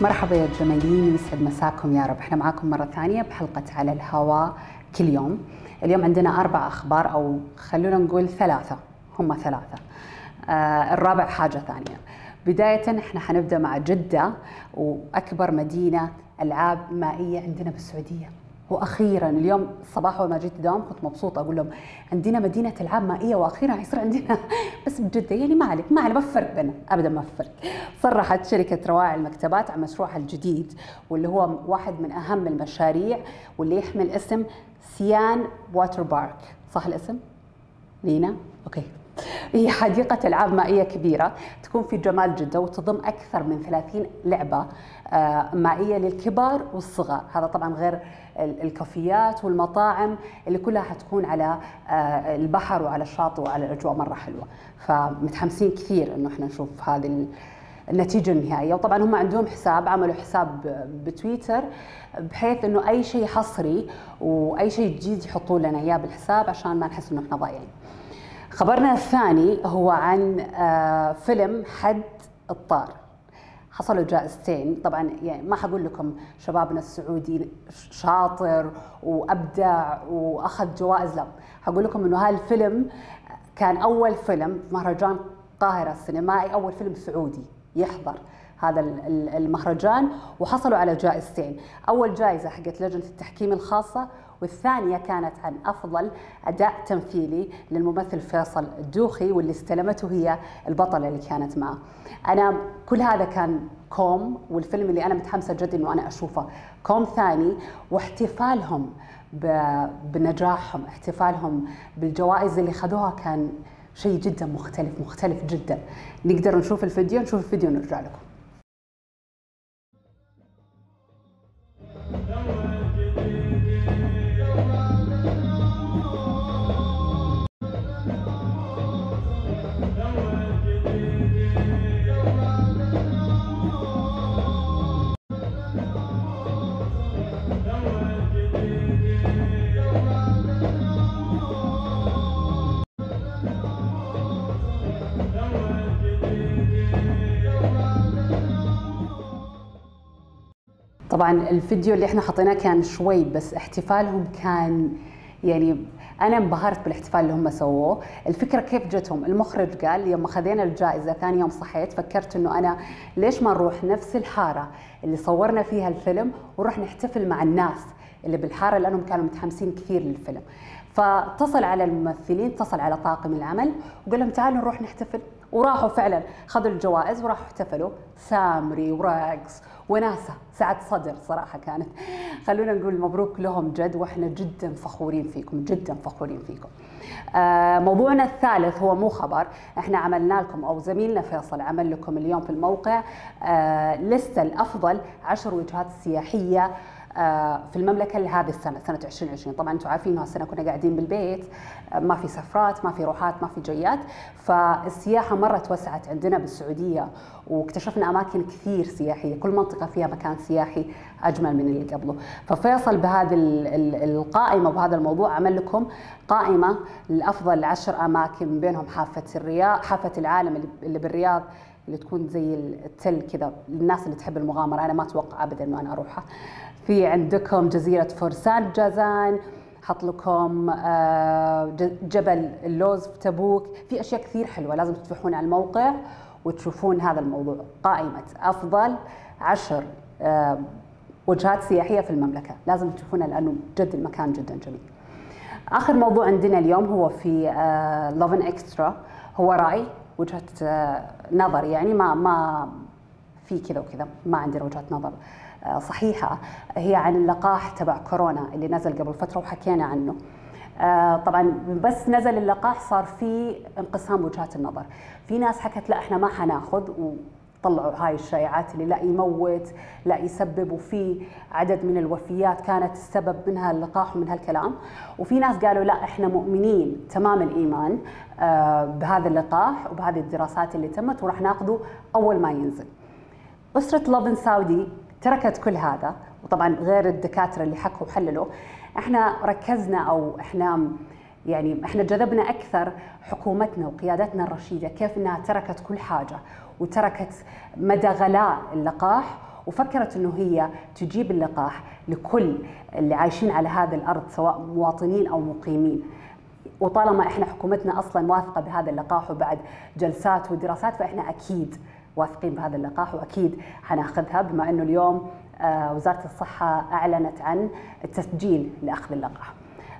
مرحبا يا جميلين يسعد مساكم يا رب. إحنا معاكم مرة ثانية بحلقة على الهواء كل يوم. اليوم عندنا أربع أخبار أو خلونا نقول ثلاثة هم ثلاثة. آه الرابع حاجة ثانية. بداية إحنا حنبدأ مع جدة وأكبر مدينة ألعاب مائية عندنا بالسعودية. وأخيرا اليوم الصباح اول ما جيت الدوام كنت مبسوطة أقول لهم عندنا مدينة العاب مائية وأخيرا حيصير عندنا. بس بجده يعني ما عليك ما عليك ما في فرق بيننا ابدا ما في فرق. صرحت شركة رواعي المكتبات عن مشروعها الجديد واللي هو واحد من أهم المشاريع واللي يحمل اسم سيان واتر بارك. صح الاسم؟ لينا؟ أوكي. هي حديقة ألعاب مائية كبيرة تكون في جمال جدة وتضم أكثر من 30 لعبة مائية للكبار والصغار. هذا طبعا غير الكافيات والمطاعم اللي كلها حتكون على البحر وعلى الشاطئ وعلى الأجواء مرة حلوة. فمتحمسين كثير أنه إحنا نشوف هذه النتيجة النهائية. وطبعا هم عندهم حساب عملوا حساب بتويتر بحيث إنه أي شيء حصري وأي شيء جديد يحطوا لنا إياه بالحساب عشان ما نحس إنه إحنا ضايعين. خبرنا الثاني هو عن فيلم حد الطار. حصلوا جائزتين. طبعا يعني ما حقول لكم شبابنا السعودي شاطر وأبدع وأخذ جوائز لا. حقول لكم إنه هذا الفيلم كان أول فيلم في مهرجان القاهرة السينمائي أول فيلم سعودي يحضر هذا المهرجان وحصلوا على جائزتين. أول جائزة حقت لجنة التحكيم الخاصة والثانية كانت عن أفضل أداء تمثيلي للممثل فيصل الدوخي واللي استلمته هي البطلة اللي كانت معه. أنا كل هذا كان كوم والفيلم اللي أنا متحمسة جدا إنه أنا أشوفه. كوم ثاني واحتفالهم بنجاحهم احتفالهم بالجوائز اللي خذوها كان شيء جدا مختلف مختلف جدا. نقدر نشوف الفيديو؟ نشوف الفيديو ونرجع لكم. طبعا الفيديو اللي إحنا حطيناه كان شوي بس احتفالهم كان يعني أنا انبهرت بالاحتفال اللي هم سووه. الفكرة كيف جتهم؟ المخرج قال يوم خذينا الجائزة ثاني يوم صحيت فكرت إنه أنا ليش ما نروح نفس الحارة اللي صورنا فيها الفيلم ونروح نحتفل مع الناس اللي بالحارة لأنهم كانوا متحمسين كثير للفيلم. فاتصل على الممثلين اتصل على طاقم العمل وقال لهم تعالوا نروح نحتفل. وراحوا فعلا خذوا الجوائز وراحوا احتفلوا. سامري ورقص وناسة سعة صدر صراحة كانت. خلونا نقول مبروك لهم جد وإحنا جدا فخورين فيكم جدا فخورين فيكم. آه موضوعنا الثالث هو مو خبر. إحنا عملنا لكم أو زميلنا فيصل عمل لكم اليوم في الموقع. آه لستة الأفضل عشر وجهات سياحية. في المملكة لهذه السنة سنة 2020 طبعا أنتم عارفين هالسنة كنا قاعدين بالبيت ما في سفرات ما في روحات ما في جيات. فالسياحة مرة توسعت عندنا بالسعودية واكتشفنا أماكن كثير سياحية. كل منطقة فيها مكان سياحي أجمل من اللي قبله. ففيصل بهذه القائمة وبهذا الموضوع عمل لكم قائمة لأفضل عشر أماكن من بينهم حافة الرياض حافة العالم اللي بالرياض اللي تكون زي التل كذا للناس اللي تحب المغامرة. أنا ما أتوقع ابدا انه أنا أروحها. في عندكم جزيرة فرسان جازان حط لكم جبل اللوز في تبوك. في أشياء كثير حلوة لازم تفتحون على الموقع وتشوفون هذا الموضوع. قائمة أفضل عشر وجهات سياحية في المملكة. لازم تشوفونها لأنه جد المكان جدا جميل. آخر موضوع عندنا اليوم هو في لوفن اكسترا هو رأي وجهة نظر يعني ما ما في كذا وكذا. ما عندنا وجهه نظر. صحيحة هي عن اللقاح تبع كورونا اللي نزل قبل فترة وحكينا عنه. طبعا بس نزل اللقاح صار في انقسام وجهات النظر. في ناس حكت لا إحنا ما حناخذ طلعوا هاي الشائعات اللي لا يموت لا يسبب وفي عدد من الوفيات كانت السبب منها اللقاح ومن هالكلام. وفي ناس قالوا لا إحنا مؤمنين تمام الإيمان بهذا اللقاح وبهذه الدراسات اللي تمت وراح ناخذه أول ما ينزل. أسرة لوفن ساودي تركت كل هذا وطبعا غير الدكاترة اللي حكوا وحللوا. إحنا ركزنا أو إحنا يعني إحنا جذبنا أكثر حكومتنا وقيادتنا الرشيدة كيف إنها تركت كل حاجة وتركت مدى غلاء اللقاح وفكرت إنه هي تجيب اللقاح لكل اللي عايشين على هذه الأرض سواء مواطنين أو مقيمين. وطالما إحنا حكومتنا أصلا واثقة بهذا اللقاح وبعد جلسات ودراسات فإحنا أكيد واثقين بهذا اللقاح وأكيد حناخذها بما إنه اليوم آه، وزارة الصحة أعلنت عن التسجيل لأخذ اللقاح.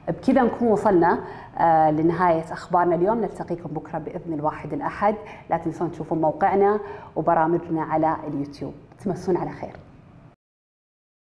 بكذا نكون وصلنا آه، لنهاية أخبارنا اليوم. نلتقيكم بكرة بإذن الواحد الأحد. لا تنسون تشوفون موقعنا وبرامجنا على اليوتيوب. تمسون على خير.